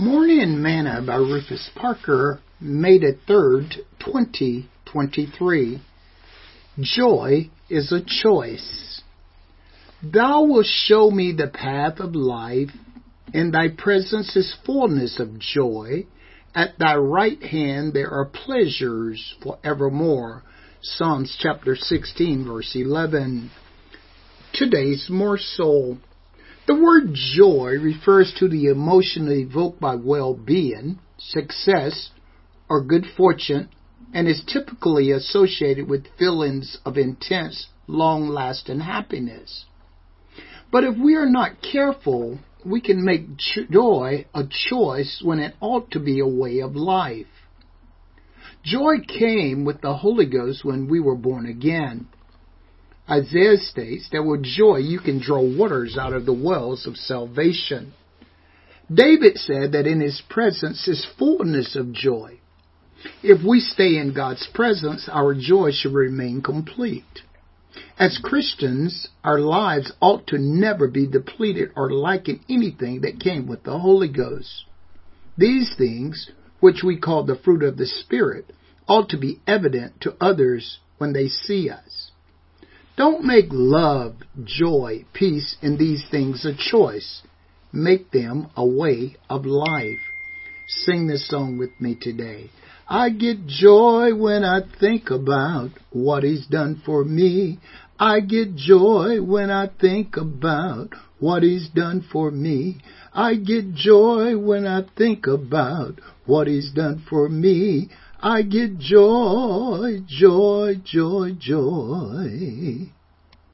Morning Manna by Rufus Parker, May the 3rd, 2023. Joy is a choice. Thou wilt show me the path of life. In thy presence is fullness of joy. At thy right hand there are pleasures forevermore. Psalms chapter 16 verse 11. Today's morsel. The word joy refers to the emotion evoked by well-being, success, or good fortune, and is typically associated with feelings of intense, long-lasting happiness. But if we are not careful, we can make joy a choice when it ought to be a way of life. Joy came with the Holy Ghost when we were born again. Isaiah states that with joy you can draw waters out of the wells of salvation. David said that in his presence is fullness of joy. If we stay in God's presence, our joy should remain complete. As Christians, our lives ought to never be depleted or lacking anything that came with the Holy Ghost. These things, which we call the fruit of the Spirit, ought to be evident to others when they see us. Don't make love, joy, peace, and these things a choice. Make them a way of life. Sing this song with me today. I get joy when I think about what He's done for me. I get joy when I think about what He's done for me. I get joy when I think about what He's done for me. I get joy, joy, joy, joy.